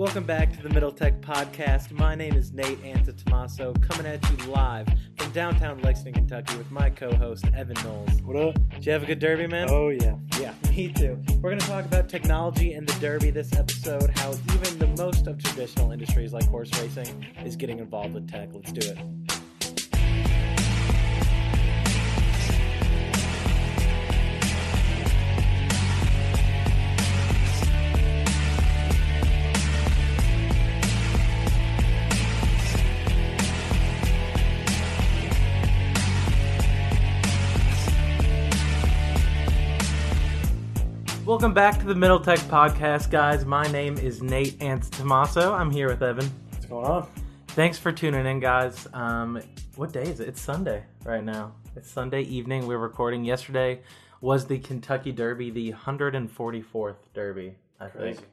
Welcome back to the Middle Tech Podcast. My name is Nate Antetomaso, coming at you live from downtown Lexington, Kentucky, with my co-host Evan Knowles. What up? Did you have a good Derby, man? Oh yeah. Yeah, me too. We're going to talk about technology and the Derby this episode, how even the most of traditional industries like horse racing is getting involved with tech. Let's do it. Welcome back to the Middle Tech Podcast, guys. My name is Nate Antetomaso. I'm here with Evan. What's going on? Thanks for tuning in, guys. Um, what day is it? It's Sunday right now. It's Sunday evening. We're recording. Yesterday was the Kentucky Derby, the 144th Derby, I Crazy. think.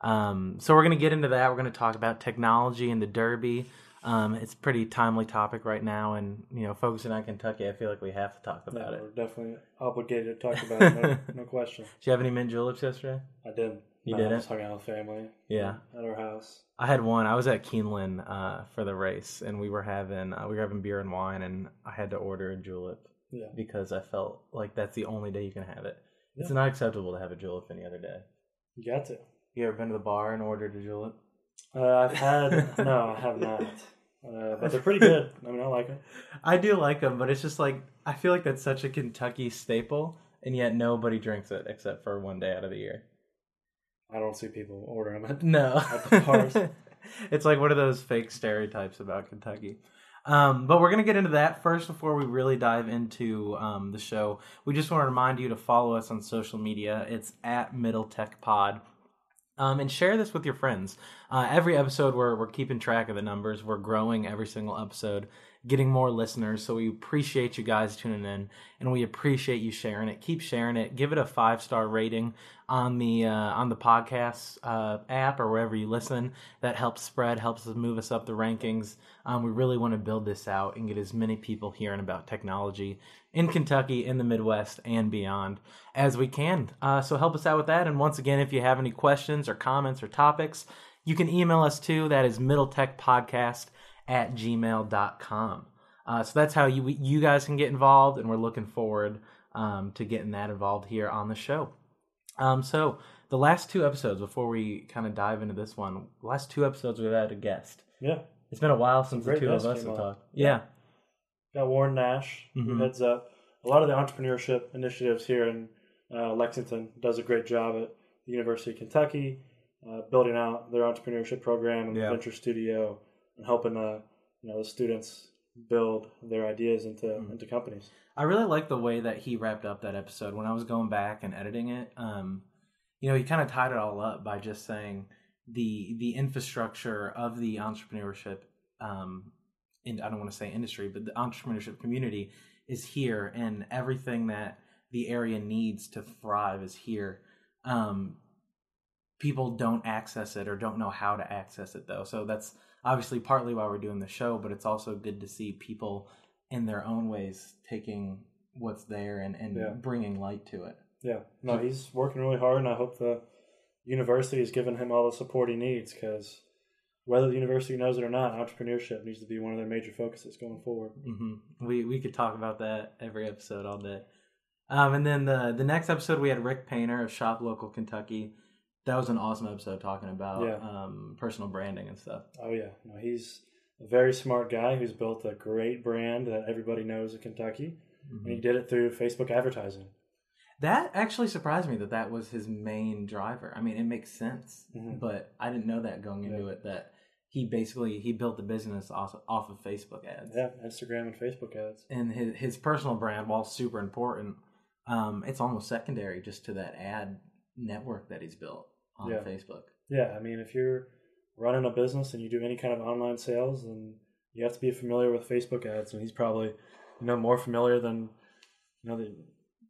Um, so we're going to get into that. We're going to talk about technology and the Derby. Um, it's a pretty timely topic right now, and you know, focusing on Kentucky, I feel like we have to talk Yeah, about it. we're definitely obligated to talk about it. No, no question. Did you have any mint juleps yesterday? I didn't. You I didn't? just hung out with family. Yeah. At our house. I had one. I was at Keeneland uh, for the race, and we were having uh, we were having beer and wine, and I had to order a julep Yeah. because I felt like that's the only day you can have it. It's not acceptable to have a julep any other day. You got to. You ever been to the bar and ordered a julep? Uh, I've had. no, I have not. Uh, but they're pretty good. I mean, I like it. I do like them, but it's just like I feel like that's such a Kentucky staple, and yet nobody drinks it except for one day out of the year. I don't see people ordering it. No, At the bars. it's like one of those fake stereotypes about Kentucky. Um, but we're gonna get into that first before we really dive into um, the show. We just want to remind you to follow us on social media. It's at Middle Tech Pod. Um, and share this with your friends. Uh, every episode, we're, we're keeping track of the numbers. We're growing every single episode, getting more listeners. So we appreciate you guys tuning in, and we appreciate you sharing it. Keep sharing it. Give it a five star rating on the uh, on the podcast uh, app or wherever you listen. That helps spread, helps us move us up the rankings. Um, we really want to build this out and get as many people hearing about technology in Kentucky, in the Midwest, and beyond as we can. Uh, so help us out with that. And once again, if you have any questions or comments or topics, you can email us too. That is middletechpodcast at gmail.com. Uh, so that's how you you guys can get involved, and we're looking forward um, to getting that involved here on the show. Um, so the last two episodes, before we kind of dive into this one, last two episodes we've had a guest. Yeah. It's been a while since the two of us have talked. Yeah. Yeah. Got Warren Nash, who Mhm. heads up a lot of the entrepreneurship initiatives here in uh, Lexington. Does a great job at the University of Kentucky, uh, building out their entrepreneurship program and Yeah. venture studio, and helping uh, you know the students build their ideas into Mhm. into companies. I really like the way that he wrapped up that episode. When I was going back and editing it, um, you know, he kind of tied it all up by just saying the the infrastructure of the entrepreneurship. Um, in, I don't want to say industry, but the entrepreneurship community is here, and everything that the area needs to thrive is here. Um, people don't access it or don't know how to access it though, so that's obviously partly why we're doing the show. But it's also good to see people in their own ways taking what's there and, and Yeah. bringing light to it. Yeah, no, he's working really hard, and I hope the university is giving him all the support he needs because whether the university knows it or not, entrepreneurship needs to be one of their major focuses going forward. hmm We we could talk about that every episode all day. Um, and then the the next episode we had Rick Painter of Shop Local Kentucky. That was an awesome episode talking about Yeah. um, personal branding and stuff. Oh yeah, no, he's a very smart guy who's built a great brand that everybody knows in Kentucky, and he did it through Facebook advertising. That actually surprised me that that was his main driver. I mean, it makes sense, Mhm. but I didn't know that going into Yeah. it that he basically he built the business off off of Facebook ads. Yeah, Instagram and Facebook ads. and his his personal brand, while super important, um, it's almost secondary just to that ad network that he's built on Yeah. Facebook. Yeah, I mean, if you're running a business and you do any kind of online sales, then you have to be familiar with Facebook ads, and he's probably you know more familiar than you know the,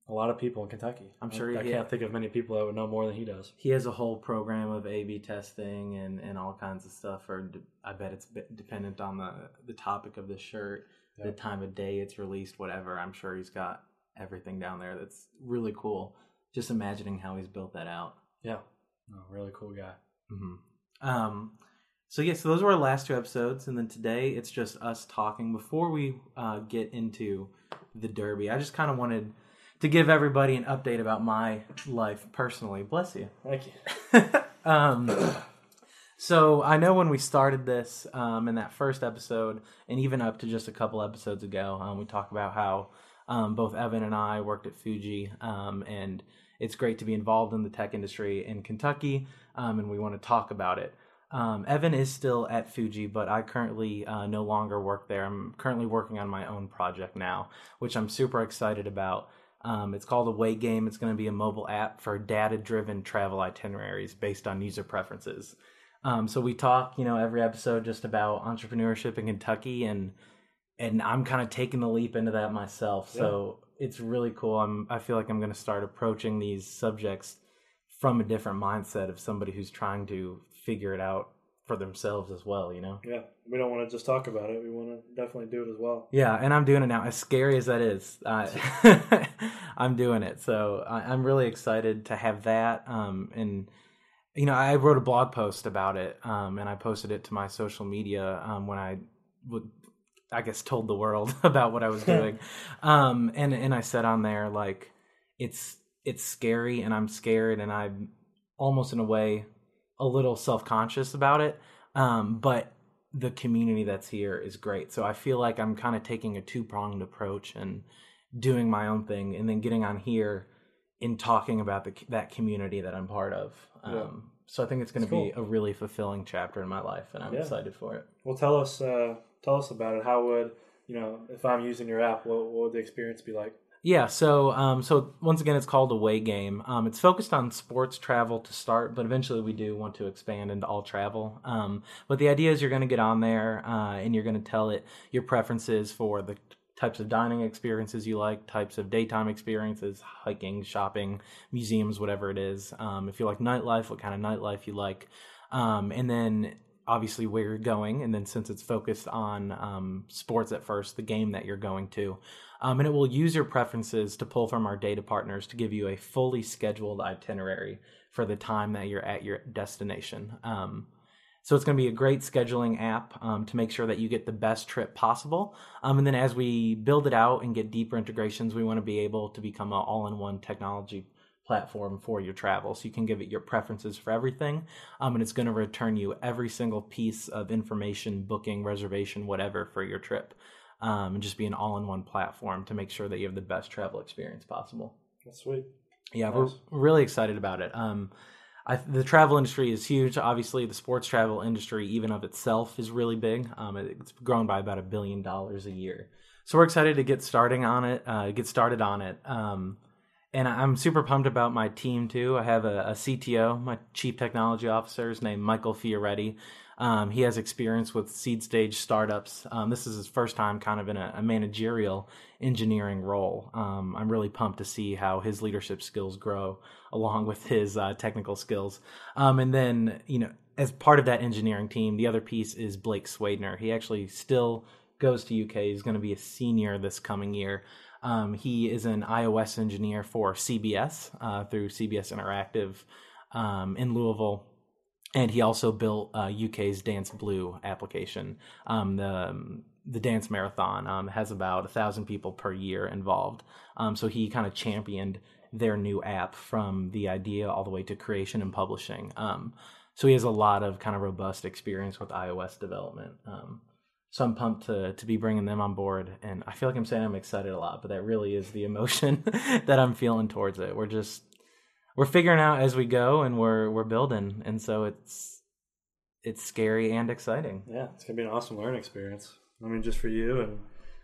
a lot of people in Kentucky. I'm sure I, I can't think of many people that would know more than he does. He has a whole program of A/B testing and, and all kinds of stuff. Or d- I bet it's dependent on the the topic of the shirt, the time of day it's released, whatever. I'm sure he's got everything down there. That's really cool. Just imagining how he's built that out. Yeah, no, really cool guy. hmm Um, so yeah, so those were our last two episodes, and then today it's just us talking. Before we uh, get into the Derby, I just kind of wanted to give everybody an update about my life personally. Bless you. Thank you. um, so I know when we started this um, in that first episode, and even up to just a couple episodes ago, um, we talked about how um, both Evan and I worked at Fuji, um, and it's great to be involved in the tech industry in Kentucky, um, and we want to talk about it. Um, Evan is still at Fuji, but I currently uh, no longer work there. I'm currently working on my own project now, which I'm super excited about. Um, it's called a Away Game. It's going to be a mobile app for data-driven travel itineraries based on user preferences. Um, so we talk, you know, every episode just about entrepreneurship in Kentucky, and and I'm kind of taking the leap into that myself. So it's really cool. I'm I feel like I'm going to start approaching these subjects from a different mindset of somebody who's trying to figure it out for themselves as well. You know. Yeah, we don't want to just talk about it. We want to definitely do it as well. Yeah, and I'm doing it now. As scary as that is, uh, I'm doing it. So I, I'm really excited to have that. Um, and you know, I wrote a blog post about it, um, and I posted it to my social media um, when I would, I guess, told the world about what I was doing. um, and and I said on there like, it's it's scary, and I'm scared, and I'm almost in a way a little self conscious about it. Um, but the community that's here is great. So I feel like I'm kind of taking a two pronged approach and doing my own thing, and then getting on here in talking about the that community that I'm part of. Um, Yeah. So I think it's going to be a really fulfilling chapter in my life, and I'm Yeah. excited for it. Well, tell us, uh, tell us about it. How would you know if I'm using your app? What, what would the experience be like? Yeah, so um, so once again, it's called Away Game. Um, it's focused on sports travel to start, but eventually we do want to expand into all travel. Um, but the idea is you're going to get on there uh, and you're going to tell it your preferences for the types of dining experiences you like, types of daytime experiences, hiking, shopping, museums, whatever it is. Um, if you like nightlife, what kind of nightlife you like, um, and then obviously where you're going, and then since it's focused on um, sports at first, the game that you're going to. Um, and it will use your preferences to pull from our data partners to give you a fully scheduled itinerary for the time that you're at your destination. Um, so it's going to be a great scheduling app um, to make sure that you get the best trip possible. Um, and then as we build it out and get deeper integrations, we want to be able to become an all-in-one technology platform for your travel. So you can give it your preferences for everything, um, and it's going to return you every single piece of information, booking, reservation, whatever for your trip, um, and just be an all-in-one platform to make sure that you have the best travel experience possible. That's sweet. Yeah, Nice. we're really excited about it. Um, I, the travel industry is huge. Obviously, the sports travel industry, even of itself, is really big. Um, it- it's grown by about a billion dollars a year. So we're excited to get starting on it. Uh, get started on it. Um, and I'm super pumped about my team too. I have a, a CTO, my chief technology officer, is named Michael Fioretti. Um, he has experience with seed stage startups. Um, this is his first time kind of in a, a managerial engineering role. Um, I'm really pumped to see how his leadership skills grow along with his uh, technical skills. Um, and then, you know, as part of that engineering team, the other piece is Blake Swadner. He actually still goes to UK. He's going to be a senior this coming year. Um, he is an iOS engineer for CBS uh, through CBS Interactive um, in Louisville. And he also built uh, UK's Dance Blue application. Um, the the dance marathon um, has about a thousand people per year involved. Um, so he kind of championed their new app from the idea all the way to creation and publishing. Um, so he has a lot of kind of robust experience with iOS development. Um, so I'm pumped to to be bringing them on board, and I feel like I'm saying I'm excited a lot, but that really is the emotion that I'm feeling towards it. We're just we're figuring out as we go, and we're we're building, and so it's it's scary and exciting. Yeah, it's gonna be an awesome learning experience. I mean, just for you, and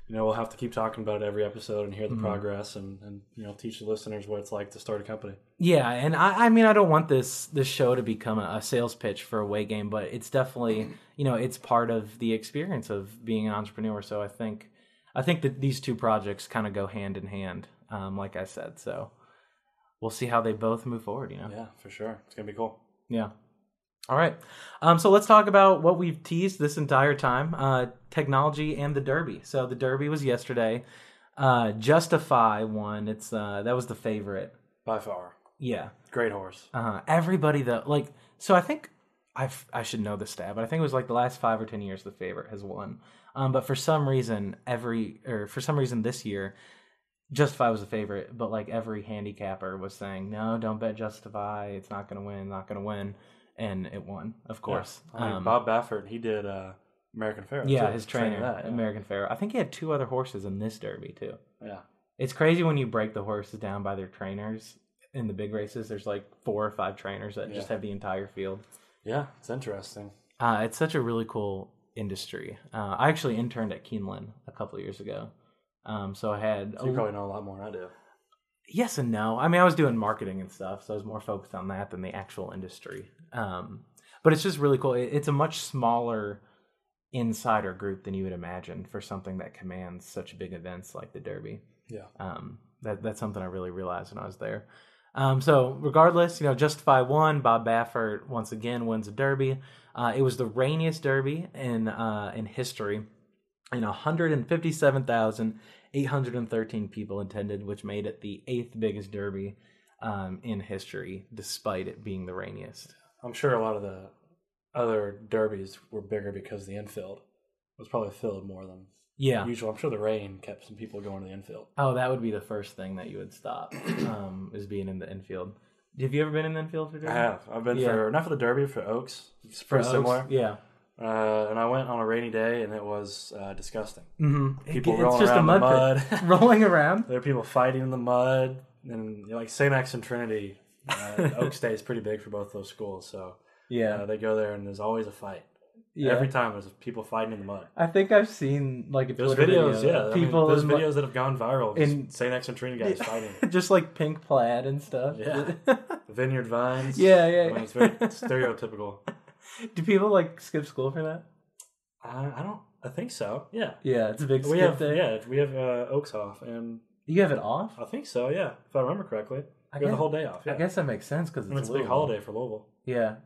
you know, we'll have to keep talking about it every episode and hear the Mhm. progress, and and you know, teach the listeners what it's like to start a company. Yeah, and I, I mean, I don't want this this show to become a, a sales pitch for Away Game, but it's definitely you know it's part of the experience of being an entrepreneur. So I think I think that these two projects kind of go hand in hand, um, like I said. So we'll see how they both move forward. You know. Yeah, for sure. It's gonna be cool. Yeah. All right. Um, so let's talk about what we've teased this entire time uh, technology and the Derby. So the Derby was yesterday. Uh, Justify won. It's uh, that was the favorite. By far, Yeah. great horse. Uh, everybody though, like, so I think I I should know the stat, but I think it was like the last five or ten years the favorite has won. Um, but for some reason, every or for some reason this year, Justify was a favorite, but like every handicapper was saying, no, don't bet Justify. It's not going to win. Not going to win, and it won, of course. I mean, Um, Bob Baffert, he did uh, American Pharoah. yeah, too, his trainer, that. Yeah. American Pharoah. I think he had two other horses in this Derby too. yeah. It's crazy when you break the horses down by their trainers in the big races. There's like four or five trainers that just have the entire field. Yeah, it's interesting. Uh, it's such a really cool industry. Uh, I actually interned at Keeneland a couple of years ago. Um, so I had So you probably know a lot more than I do. yes and no. I mean, I was doing marketing and stuff, so I was more focused on that than the actual industry. Um, but it's just really cool. It, it's a much smaller insider group than you would imagine for something that commands such big events like the Derby. Yeah. Um, that that's something I really realized when I was there. Um, so regardless, you know, Justify won. Bob Baffert once again wins a Derby. Uh, it was the rainiest Derby in uh, in history, and 157,813 people attended, which made it the eighth biggest Derby um, in history, despite it being the rainiest. I'm sure a lot of the other derbies were bigger because the infield was probably filled more than Yeah. usual. I'm sure the rain kept some people going to the infield. Oh, that would be the first thing that you would stop. Um, is being in the infield. Have you ever been in the infield for Derby? I have. I've been Yeah. for not for the derby, for Oaks. It's For pretty Oaks? similar. Yeah. Uh, and I went on a rainy day, and it was uh, disgusting. Mm-hmm. People it's rolling just a around mud, the mud. rolling around. there are people fighting in the mud, and you know, like St. X and Trinity. Uh, Oaks Day is pretty big for both those schools, so Yeah. uh, they go there, and there's always a fight. yeah. Every time there's people fighting in the mud. I think I've seen like those Twitter videos, video yeah. of I mean, people there's in, videos that have gone viral. in- St. X and Trinity guys fighting. just like pink plaid and stuff. Yeah. Vineyard vines. Yeah, yeah, I mean, it's very stereotypical. Do people like skip school for that? I, I don't. I think so. Yeah. Yeah, it's a big We have day. yeah we have uh, Oaks off, and You have it off? I think so. Yeah, if I remember correctly, I have the whole day off. Yeah. I guess that makes sense because it's, it's a big holiday for Louisville. Yeah,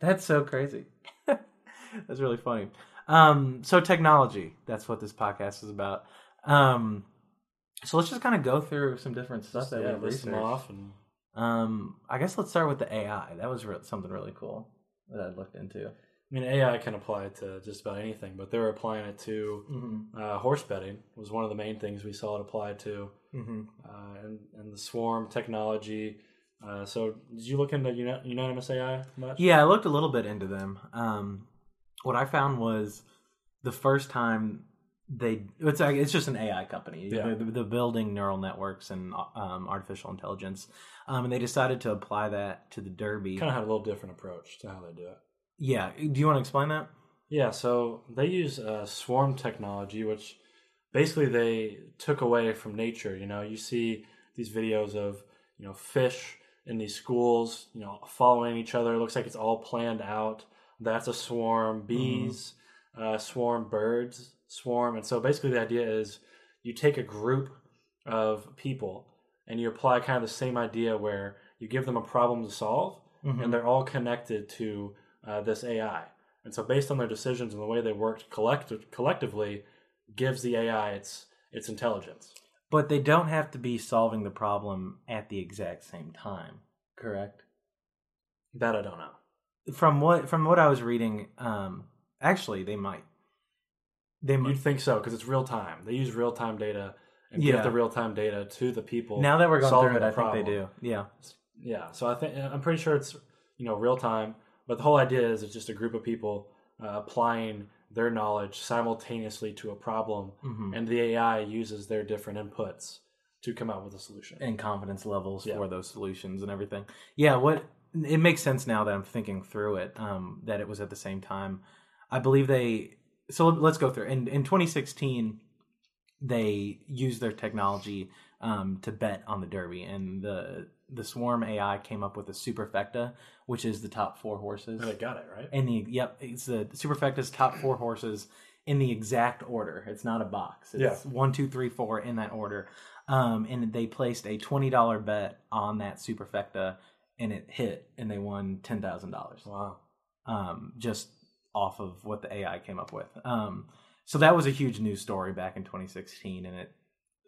that's so crazy. that's really funny. Um, so technology, that's what this podcast is about. Um, so let's just kind of go through some different stuff that yeah, we've researched. off, and Um, I guess let's start with the AI. That was re- something really cool that I looked into. I mean AI can apply to just about anything, but they're applying it to Mm-hmm. uh, horse betting was one of the main things we saw it applied to, Mm-hmm. uh, and and the swarm technology. Uh, so did you look into uni- unanimous AI much? Yeah, I looked a little bit into them. Um, what I found was the first time they it's it's just an AI company. Yeah. They're, they're building neural networks and um, artificial intelligence, um, and they decided to apply that to the Derby. Kind of had a little different approach to how they do it. Yeah, do you want to explain that? Yeah, so they use uh, swarm technology, which basically they took away from nature. You know, you see these videos of you know fish in these schools, you know, following each other. It looks like it's all planned out. That's a swarm. Bees, uh, swarm. Birds, swarm. And so basically, the idea is you take a group of people and you apply kind of the same idea where you give them a problem to solve, Mhm. and they're all connected to uh, this AI. And so, based on their decisions and the way they worked collect- collectively, gives the AI its its intelligence. But they don't have to be solving the problem at the exact same time, correct? That I don't know. From what from what I was reading, um, actually they might. They might. You'd think so because it's real time. They use real time data and Yeah. give the real time data to the people. Now that we're going through it, I think they do. Yeah. Yeah, so I think I'm pretty sure it's you know real time, but the whole idea is it's just a group of people uh, applying their knowledge simultaneously to a problem, hmm and the AI uses their different inputs to come up with a solution. and confidence levels Yeah. for those solutions and everything. Yeah, what it makes sense now that I'm thinking through it. Um, that it was at the same time. I believe they. So let's go through. In in 2016, they used their technology um, to bet on the Derby, and the the Swarm AI came up with a Superfecta, which is the top four horses. They got it right. And the yep, it's the Superfecta's top four horses in the exact order. It's not a box. It's Yeah. one, two, three, four in that order. Um, and they placed a twenty dollar bet on that Superfecta, and it hit, and they won ten thousand dollars. Wow. Um, just off of what the AI came up with. Um, so that was a huge news story back in 2016, and it,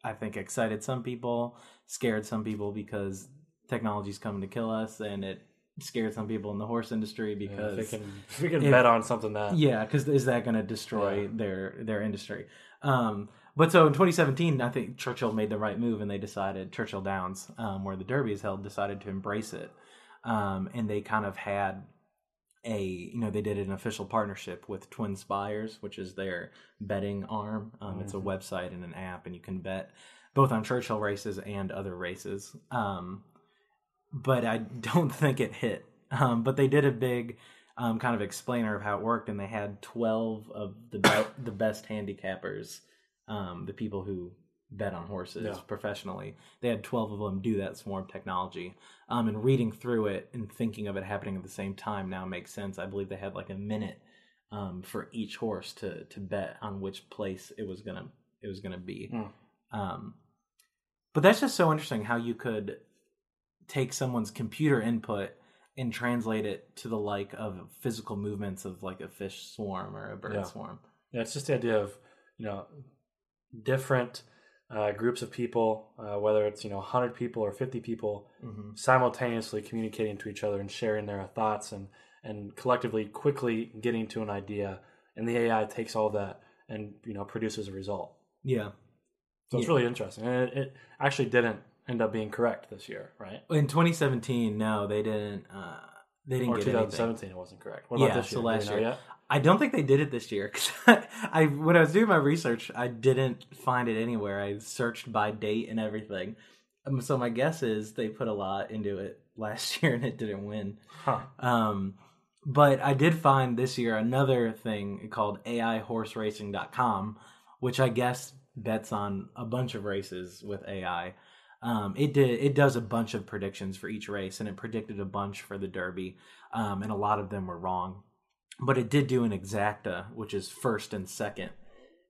I think, excited some people, scared some people because technology's coming to kill us, and it scared some people in the horse industry Yeah, because if we can, if we can if- bet on something that yeah, because is that going to destroy Yeah. their their industry? Um, but so in 2017, I think Churchill made the right move, and they decided Churchill Downs, um, where the Derby is held, decided to embrace it, um, and they kind of had a you know they did an official partnership with Twin Spires, which is their betting arm. Um, It's a website and an app, and you can bet both on Churchill races and other races. Um, but I don't think it hit. Um, but they did a big um, kind of explainer of how it worked, and they had twelve of the be- the best handicappers, um, the people who bet on horses Yeah. professionally. They had twelve of them do that swarm technology. Um, and reading through it and thinking of it happening at the same time now makes sense. I believe they had like a minute um, for each horse to to bet on which place it was gonna it was gonna be. Um, but that's just so interesting how you could take someone's computer input and translate it to the like of physical movements of like a fish swarm or a bird Yeah. swarm. Yeah, it's just the idea of you know different uh, groups of people, uh, whether it's you know 100 people or 50 people, Mm-hmm. simultaneously communicating to each other and sharing their thoughts and and collectively quickly getting to an idea, and the AI takes all that and you know produces a result. Yeah. So it's Yeah. really interesting, and it, it actually didn't end up being correct this year, right? In 2017, no, they didn't. Uh, they didn't Or get anything. 2017, it wasn't correct. What about this year? Do last year. yet? I don't think they did it this year because I, when I was doing my research, I didn't find it anywhere. I searched by date and everything. Um, so my guess is they put a lot into it last year and it didn't win. Huh. Um, but I did find this year another thing called AIHorseRacing.com, which I guess bets on a bunch of races with AI. Um, it did it does a bunch of predictions for each race, and it predicted a bunch for the Derby, um, and a lot of them were wrong. But it did do an exacta, which is first and second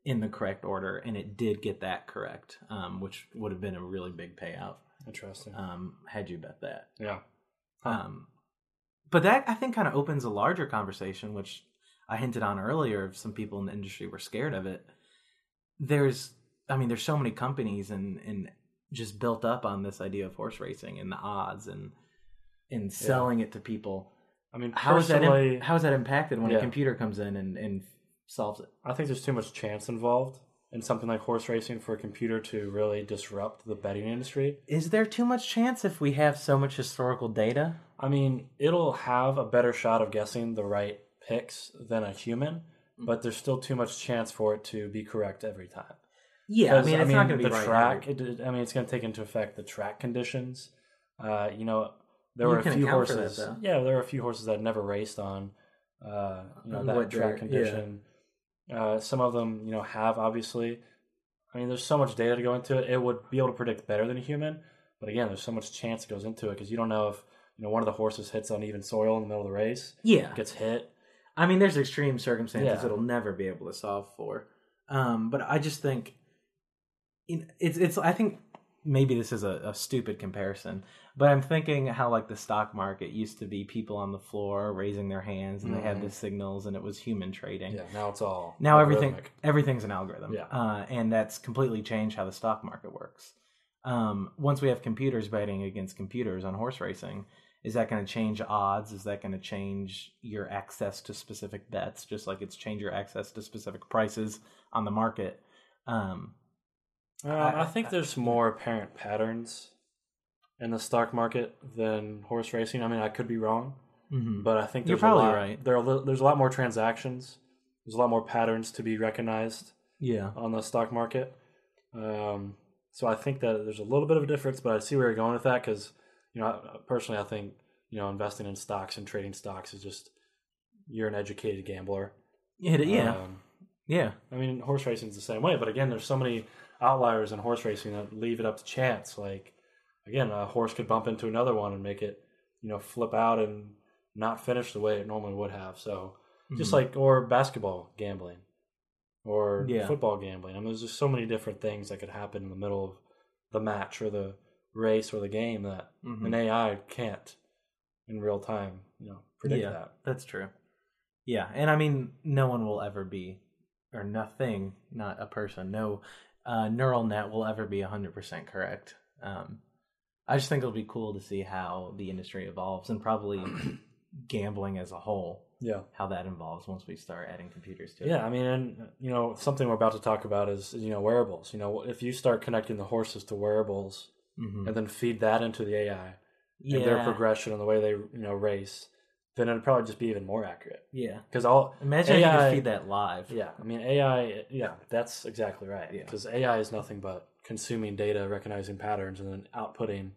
in the correct order, and it did get that correct, um, which would have been a really big payout Interesting. um, had you bet that. yeah. Huh. Um, but that I think kind of opens a larger conversation, which I hinted on earlier. If some people in the industry were scared of it, there's, I mean, there's so many companies and and just built up on this idea of horse racing and the odds and and selling it to people. I mean, How is that? Im- how is that impacted when Yeah. a computer comes in and and solves it? I think there's too much chance involved in something like horse racing for a computer to really disrupt the betting industry. Is there too much chance if we have so much historical data? I mean, it'll have a better shot of guessing the right picks than a human, mm. but there's still too much chance for it to be correct every time. Yeah, I mean, it's not going to be the right track. It, I mean, it's going to take into effect the track conditions. Uh, you know, there You were a few for that, horses. yeah, there were a few horses that never raced on, uh, you know, On that track dirt, condition. Uh, some of them, you know, have obviously. I mean, there's so much data to go into it. It would be able to predict better than a human, but again, there's so much chance that goes into it because you don't know if you know one of the horses hits uneven soil in the middle of the race, Yeah, gets hit. I mean, there's extreme circumstances Yeah. it'll never be able to solve for. Um, but I just think you know, it's it's. I think maybe this is a, a stupid comparison, but I'm thinking how like the stock market used to be people on the floor raising their hands and they had Mhm. the signals and it was human trading. Yeah, now it's all Now everything everything's an algorithm, Yeah. uh, and that's completely changed how the stock market works. Um, once we have computers betting against computers on horse racing, is that going to change odds? Is that going to change your access to specific bets, just like it's changed your access to specific prices on the market? Um, Uh, I, think there's more apparent patterns in the stock market than horse racing. I mean, I could be wrong, mhm. but I think You're there's probably a lot, right. There are, there's a lot more transactions. There's a lot more patterns to be recognized yeah, on the stock market. Um, so I think that there's a little bit of a difference, but I see where you're going with that because you know, I- personally, I think you know, investing in stocks and trading stocks is just you're an educated gambler. yeah, yeah, Um, yeah. I mean, horse racing is the same way, but again, there's so many outliers in horse racing that leave it up to chance. Like, again, a horse could bump into another one and make it, you know, flip out and not finish the way it normally would have. So, just Mhm. like, or basketball gambling or Yeah. football gambling. I mean, there's just so many different things that could happen in the middle of the match or the race or the game that Mhm. an AI can't in real time, you know, predict yeah, that. That's true. Yeah, and I mean, no one will ever be, or nothing, not a person, no uh, neural net will ever be hundred percent correct. Um, I just think it'll be cool to see how the industry evolves and probably gambling as a whole, Yeah. how that evolves once we start adding computers to it. Yeah, I mean, and you know, something we're about to talk about is you know wearables. You know, if you start connecting the horses to wearables hmm and then feed that into the AI yeah, and their progression and the way they you know race, then it'd probably just be even more accurate. yeah. Because all Imagine if you AI could feed that live. yeah, I mean AI. Yeah, that's exactly right. Yeah. Because AI is nothing but consuming data, recognizing patterns, and then outputting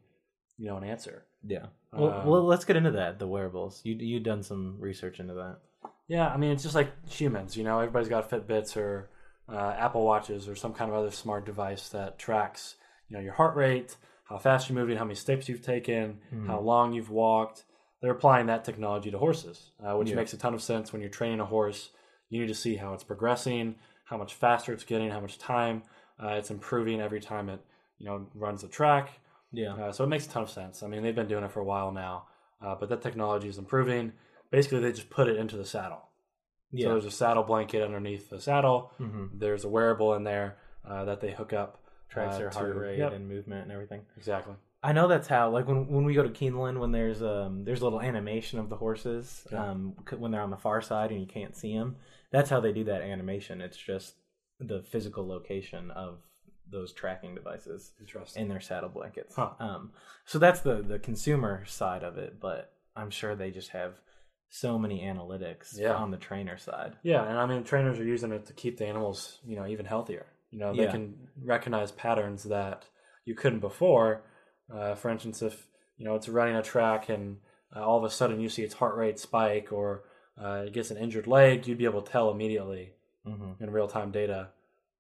you know an answer. Yeah. Well, Um, well, let's get into that. The wearables. You you done some research into that. Yeah, I mean, it's just like humans. You know, everybody's got Fitbits or uh, Apple Watches or some kind of other smart device that tracks, you know, your heart rate, how fast you're moving, how many steps you've taken, Hmm. how long you've walked. They're applying that technology to horses, uh, which Yeah. makes a ton of sense. When you're training a horse, you need to see how it's progressing, how much faster it's getting, how much time uh, it's improving every time it, you know, runs the track. Yeah. Uh, so it makes a ton of sense. I mean, they've been doing it for a while now, uh, but that technology is improving. Basically, they just put it into the saddle. Yeah. So there's a saddle blanket underneath the saddle. hmm There's a wearable in there uh, that they hook up. Tracks uh, their heart to- rate Yep, and movement and everything. exactly. I know that's how. Like when when we go to Keeneland, when there's um there's a little animation of the horses Yeah. um when they're on the far side and you can't see them. That's how they do that animation. It's just the physical location of those tracking devices in their saddle blankets. Huh. Um, so that's the the consumer side of it, but I'm sure they just have so many analytics Yeah. on the trainer side. yeah, and I mean, trainers are using it to keep the animals, you know, even healthier. You know, they Yeah. can recognize patterns that you couldn't before. Uh, for instance, if you know it's running a track and uh, all of a sudden you see its heart rate spike or uh, it gets an injured leg, you'd be able to tell immediately hmm in real time data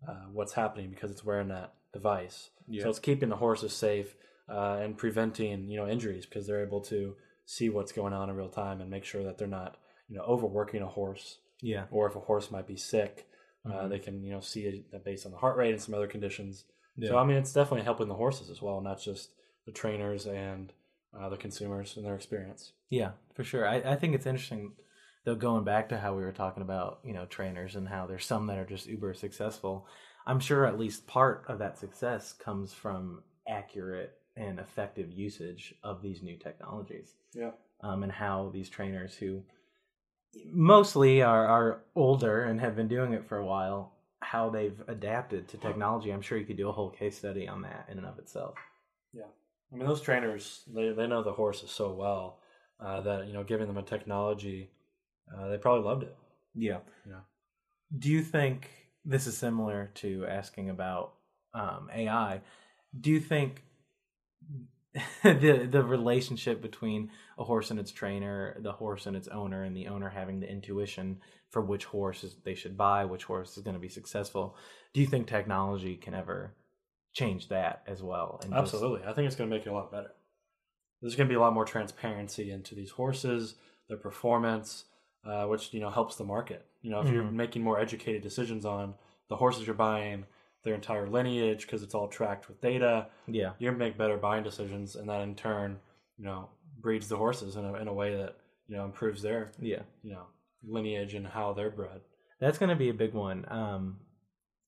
uh, what's happening because it's wearing that device. Yeah. So it's keeping the horses safe uh, and preventing you know injuries because they're able to see what's going on in real time and make sure that they're not you know overworking a horse Yeah. or if a horse might be sick, uh, Mhm. they can you know see it based on the heart rate and some other conditions. Yeah. So I mean, it's definitely helping the horses as well, not just the trainers and uh, the consumers and their experience. Yeah, for sure. I, I think it's interesting though going back to how we were talking about, you know, trainers and how there's some that are just uber successful. I'm sure at least part of that success comes from accurate and effective usage of these new technologies. Yeah. Um, and how these trainers who mostly are, are older and have been doing it for a while, how they've adapted to technology. I'm sure you could do a whole case study on that in and of itself. I mean, those trainers they they know the horses so well uh, that you know giving them a technology, uh, they probably loved it. Yeah. Yeah. Do you think this is similar to asking about um, AI? Do you think the the relationship between a horse and its trainer, the horse and its owner, and the owner having the intuition for which horses they should buy, which horse is going to be successful? Do you think technology can ever change that as well? And just- Absolutely, I think it's going to make it a lot better. There's going to be a lot more transparency into these horses, their performance, uh, which you know helps the market. You know, if you're Mhm. making more educated decisions on the horses you're buying, their entire lineage, because it's all tracked with data, yeah, you're gonna make better buying decisions, and that in turn, you know, breeds the horses in a, in a way that you know improves their yeah. you know lineage and how they're bred. That's going to be a big one. Um,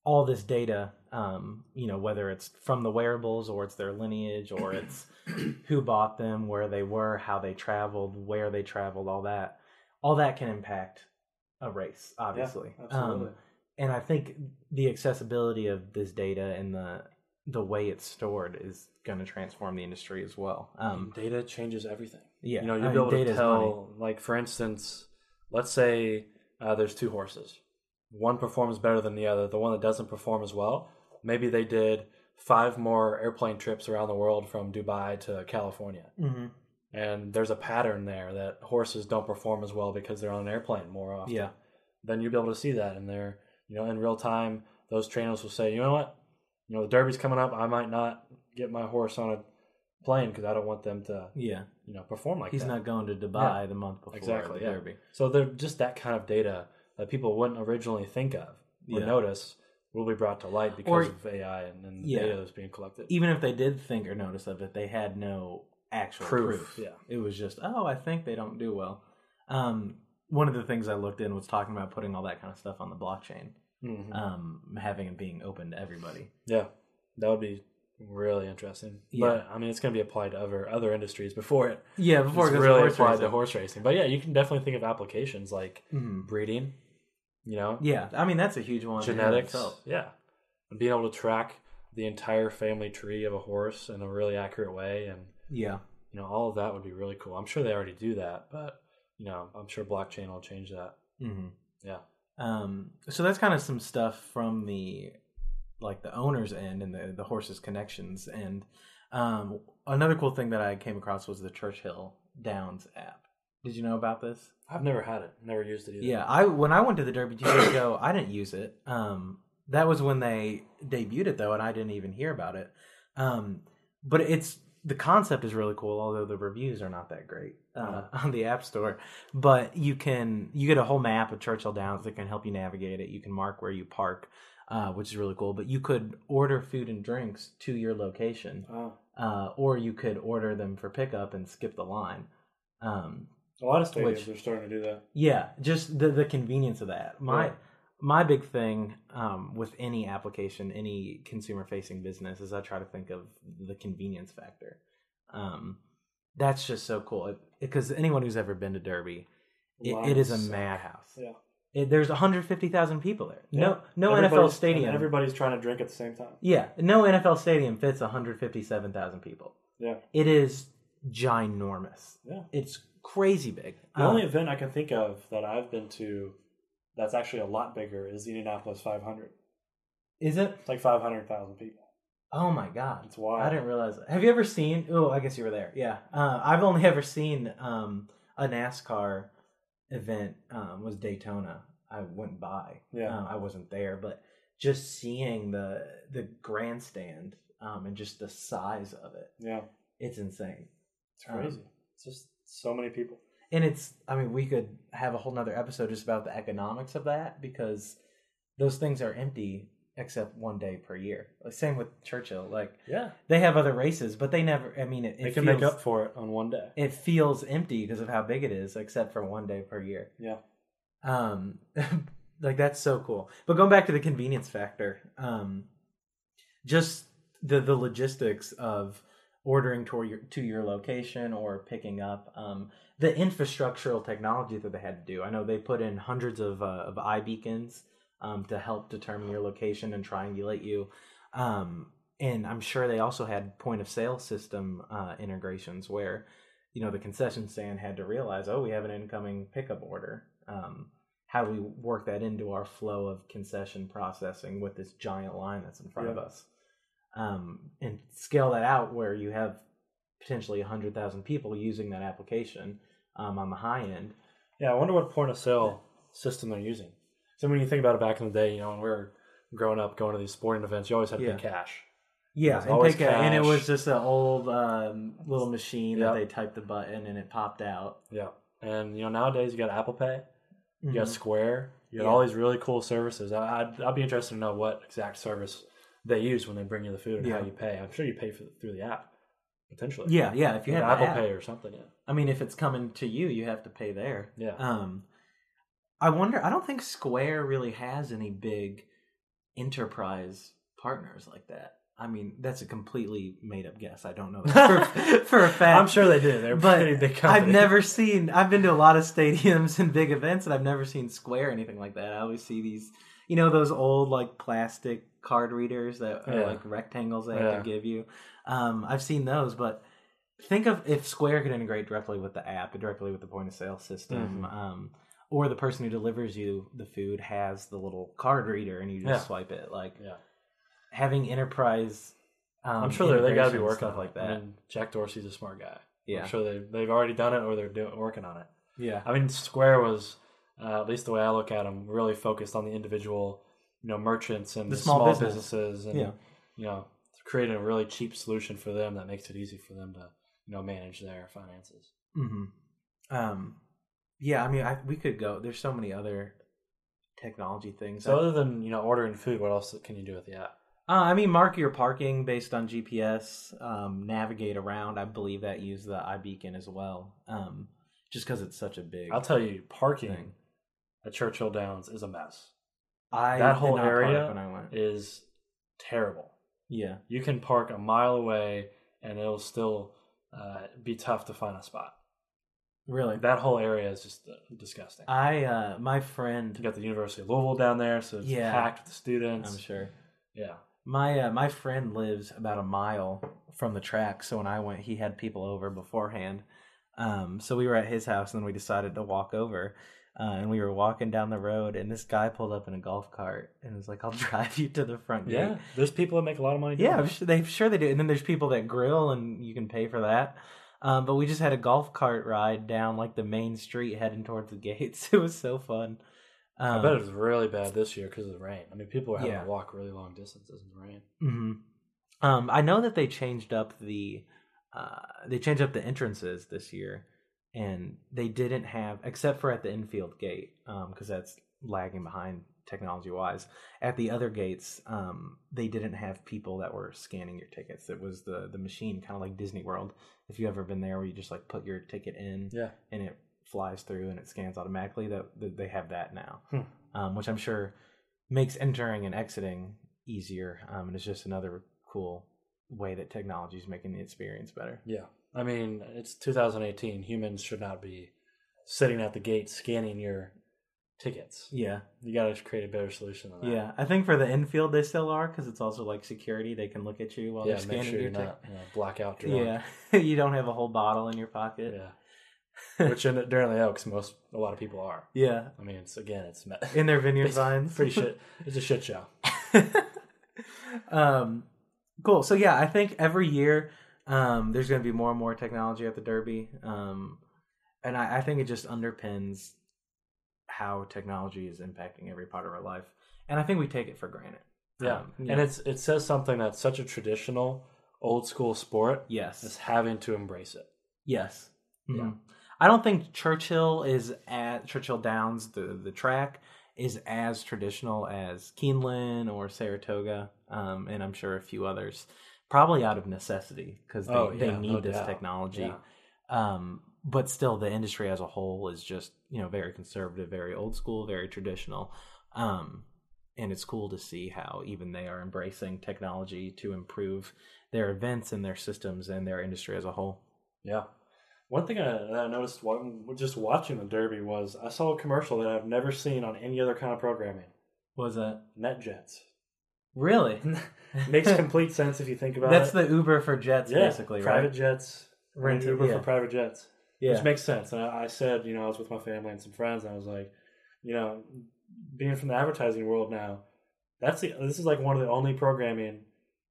all this data, um, you know, whether it's from the wearables or it's their lineage or it's who bought them, where they were, how they traveled, where they traveled, all that, all that can impact a race, obviously. Um, and I think the accessibility of this data and the the way it's stored is going to transform the industry as well. Um, data changes everything. yeah, you know, you'll mean, be able to tell, like for instance, let's say uh, there's two horses. One performs better than the other. The one that doesn't perform as well, maybe they did five more airplane trips around the world from Dubai to California. Mhm. And there's a pattern there that horses don't perform as well because they're on an airplane more often. Yeah, Then you'll be able to see that, and they're you know in real time. Those trainers will say, you know what, you know the Derby's coming up. I might not get my horse on a plane because I don't want them to yeah. you know perform like He's that. not going to Dubai the month before Exactly, the yeah. Derby. So they're just that kind of data that people wouldn't originally think of or Yeah. notice will be brought to light because Or- of AI and, and the Yeah. data that's being collected. even if they did think or notice of it, they had no actual Proof, proof. yeah. It was just, oh, I think they don't do well. Um, one of the things I looked in was talking about putting all that kind of stuff on the blockchain, Mhm. um, having it being open to everybody. yeah, that would be really interesting. Yeah. But I mean, it's going to be applied to other other industries before it. Yeah, before it's it really applied racing. to horse racing. But yeah, you can definitely think of applications like Mhm. breeding. You know, Yeah, I mean that's a huge one. genetics. Yeah, and being able to track the entire family tree of a horse in a really accurate way, and Yeah, you know, all of that would be really cool. I'm sure they already do that, but you know, I'm sure blockchain will change that. hmm Yeah. Um, so that's kind of some stuff from the like the owner's end and the the horses connections. And um, another cool thing that I came across was the Churchill Downs app. Did you know about this? I've never had it, never used it either. Yeah, I when I went to the Derby two years ago, I didn't use it. Um, that was when they debuted it though, and I didn't even hear about it. Um, but it's the concept is really cool, although the reviews are not that great uh, on the App Store. But you can you get a whole map of Churchill Downs that can help you navigate it. You can mark where you park, uh, which is really cool. But you could order food and drinks to your location, Oh. uh, or you could order them for pickup and skip the line. Um, A lot of stadiums Which- are starting to do that. yeah, just the the convenience of that. My my big thing um, with any application, any consumer facing business, is I try to think of the convenience factor. Um, that's just so cool because anyone who's ever been to Derby, it, it is a madhouse. Yeah. It, there's 150,000 people there. No, Yeah. no NFL Everybody's- and stadium. Everybody's trying to drink at the same time. yeah, no NFL stadium fits 157,000 people. Yeah. It is ginormous. Yeah. It's crazy big. The Um, only event I can think of that I've been to that's actually a lot bigger is the Indianapolis 500. is it? It's like 500,000 people. Oh my god, It's wild. I didn't realize that. Have you ever seen? Oh, I guess you were there. Yeah, uh, I've only ever seen um, a NASCAR event. Um, was Daytona. I went by. Yeah. Uh, I wasn't there, but just seeing the the grandstand um, and just the size of it, Yeah. it's insane. It's crazy. it's just so many people. And it's, I mean, we could have a whole nother episode just about the economics of that because those things are empty except one day per year. Same with Churchill. Like Yeah. they have other races, but they never. I mean, it, it They can feels, make up for it on one day. It feels empty because of how big it is, except for one day per year. Yeah. Um, like that's so cool. But going back to the convenience factor, um, just the the logistics of ordering to your to your location or picking up, um, the infrastructural technology that they had to do. I know they put in hundreds of uh, of iBeacons um, to help determine your location and triangulate you. Um, and I'm sure they also had point of sale system uh, integrations where you know the concession stand had to realize, oh, we have an incoming pickup order. Um, how do we work that into our flow of concession processing with this giant line that's in front of us, um, and scale that out where you have potentially hundred thousand people using that application um, on the high end. Yeah, I wonder what point of sale system they're using. So when you think about it back in the day, you know, when we were growing up, going to these sporting events, you always had to Yeah. pay cash. Yeah, and, a- and it was just an old um, little machine Yep. that they typed the button and it popped out. Yeah. And you know, nowadays you got Apple Pay, you got Mhm. Square, you got Yeah. all these really cool services. I- I'd, I'd be interested to know what exact service they use when they bring you the food and how you pay. I'm sure you pay for, through the app, potentially. Yeah, yeah. If you Like have Apple app. Pay or something. Yeah. I mean, if it's coming to you, you have to pay there. Yeah. Um, I wonder. I don't think Square really has any big enterprise partners like that. I mean, that's a completely made up guess. I don't know for, for a fact. I'm sure they do. They're but pretty big company. I've never seen. I've been to a lot of stadiums and big events, and I've never seen Square or anything like that. I always see these, you know, those old like plastic card readers that are Yeah. like rectangles they have Yeah. to give you. Um, I've seen those, but think of if Square could integrate directly with the app, directly with the point of sale system, Mhm. um, or the person who delivers you the food has the little card reader and you just Yeah. swipe it. Like Yeah. having enterprise. Um, I'm sure they they got to be working stuff on like that. I mean, Jack Dorsey's a smart guy. yeah, I'm sure they they've already done it or they're doing, working on it. yeah, I mean, Square was, uh, at least the way I look at them, really focused on the individual, you know, merchants and The small small, business. businesses, and Yeah. you know, creating a really cheap solution for them that makes it easy for them to, you know, manage their finances. hmm Um, yeah, I mean, I, we could go. There's so many other technology things. So other than you know ordering food, what else can you do with the app? Uh, I mean, mark your parking based on GPS. Um, navigate around. I believe that use the iBeacon as well. Um, just because it's such a big. I'll tell you, parking thing. at Churchill Downs is a mess. I that whole area when I went. Is terrible. Yeah. You can park a mile away, and it'll still uh, be tough to find a spot. Really. That whole area is just uh, disgusting. I uh my friend You got the University of Louisville down there, so it's Yeah. packed with students. I'm sure. Yeah. My uh, my friend lives about a mile from the track, so when I went, he had people over beforehand. Um, so we were at his house, and then we decided to walk over. Uh, and we were walking down the road, and this guy pulled up in a golf cart and was like, "I'll drive you to the front gate." Yeah. There's people that make a lot of money. Yeah, I'm sure they sure they do. And then there's people that grill, and you can pay for that. Um, but we just had a golf cart ride down like the main street, heading towards the gates. It was so fun. Um, I bet it was really bad this year because of the rain. I mean, people are having Yeah. to walk really long distances in the rain. hmm Um, I know that they changed up the uh, they changed up the entrances this year, and they didn't have except for at the infield gate because that's lagging behind technology wise. At the other gates, um, they didn't have people that were scanning your tickets. It was the the machine, kind of like Disney World. If you ever been there, where you just like put your ticket in Yeah. and it flies through and it scans automatically. That that they have that now, Hmm. um, which I'm sure makes entering and exiting easier. Um, and it's just another cool way that technology is making the experience better. Yeah. I mean, it's 2018. Humans should not be sitting at the gate scanning your tickets. Yeah, You got to create a better solution than that. yeah. I think for the infield they still are because it's also like security. They can look at you while Yeah. they're Make scanning sure your ticket. you know, blackout drunk. Yeah, you don't have a whole bottle in your pocket. Yeah. Which in during the Oaks, most a lot of people are. Yeah, I mean, it's again, it's in their vineyard vines. pretty shit. It's a shit show. um, cool. So yeah, I think every year um, there's going to be more and more technology at the Derby, um, and I, I think it just underpins how technology is impacting every part of our life, and I think we take it for granted. Yeah, Um, and it's it says something that's such a traditional, old school sport yes, is having to embrace it. yes. Yeah. Mhm. I don't think Churchill is at Churchill Downs, the the track is as traditional as Keeneland or Saratoga, um, and I'm sure a few others, probably out of necessity because they, Oh, they need no this doubt. technology. Yeah. Um, but still, the industry as a whole is just you know very conservative, very old school, very traditional. Um, and it's cool to see how even they are embracing technology to improve their events and their systems and their industry as a whole. Yeah. One thing I, I noticed while just watching the Derby was I saw a commercial that I've never seen on any other kind of programming. What was that? NetJets. Really? Makes complete sense if you think about it. That's it. the Uber for jets, yeah, basically, private right? jets. Rent- Uber yeah. for private jets. Yeah. Which makes sense. And I, I said, you know, I was with my family and some friends, and I was like, you know, being from the advertising world now, that's the this is like one of the only programming,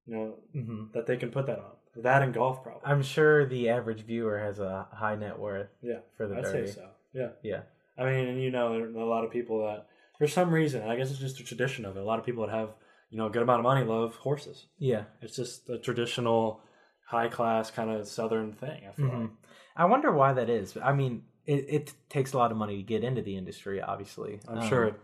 you know, hmm that they can put that on. That and golf, probably. I'm sure the average viewer has a high net worth yeah, for the I'd Derby. say so. Yeah. Yeah. I mean, and you know, there are a lot of people that, for some reason, I guess it's just a tradition of it. A lot of people that have, you know, a good amount of money love horses. Yeah. It's just a traditional, high class kind of southern thing. I feel Mhm. like. I wonder why that is. I mean, it, it takes a lot of money to get into the industry, obviously. I'm Um, sure it,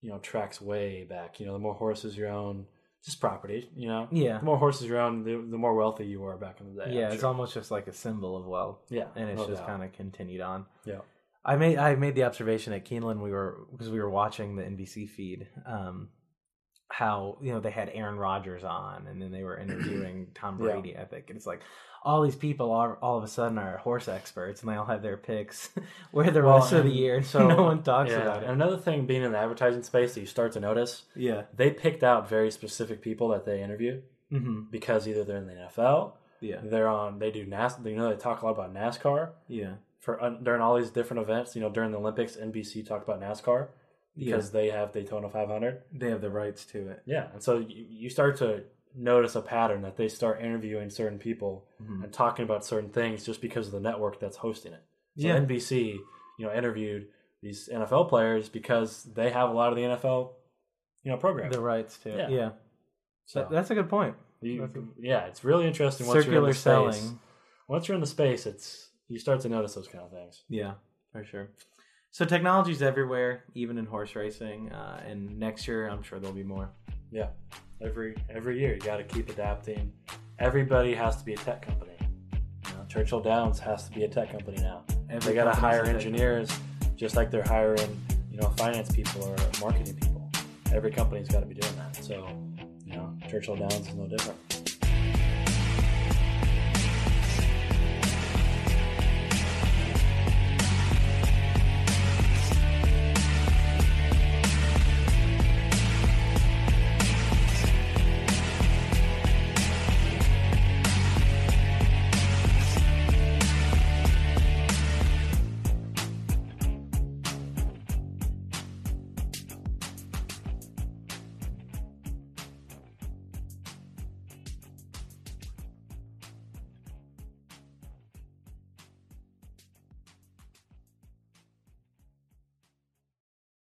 you know, tracks way back. You know, the more horses you own, just property. You know, Yeah. the more horses you own, the, the more wealthy you were back in the day. Yeah, I'm it's almost just like a symbol of wealth, yeah, and it's no just kind of continued on. yeah, I made I made the observation at Keeneland we were because we were watching the NBC feed, um, how you know they had Aaron Rodgers on, and then they were interviewing Tom Yeah. Brady. I think and it's like all these people are all of a sudden are horse experts, and they all have their picks where the Well, rest of the year, so no one talks yeah. about And it. another thing, being in the advertising space, that you start to notice, Yeah. they picked out very specific people that they interview hmm because either they're in the NFL, Yeah. they're on, they do NAS, you know, they talk a lot about NASCAR Yeah. for during all these different events. You know, during the Olympics, NBC talked about NASCAR because Because they have Daytona 500. they have the rights to it. Yeah, and so you, you start to notice a pattern that they start interviewing certain people Mhm. and talking about certain things just because of the network that's hosting it. So Yeah. NBC, you know, interviewed these NFL players because they have a lot of the NFL, you know, program The rights to Yeah. Yeah. so That- that's a good point. you- a- yeah, it's really interesting. Once you're in Circular the space, selling. once you're in the space, it's you start to notice those kind of things. Yeah, for sure. So technology's everywhere, even in horse racing. Uh, and next year, I'm sure there'll be more. Yeah, every every year you got to keep adapting. Everybody has to be a tech company. You know, Churchill Downs has to be a tech company now. Every they got to hire engineers, just like they're hiring, you know, finance people or marketing people. Every company's got to be doing that. So, you know, Churchill Downs is no different.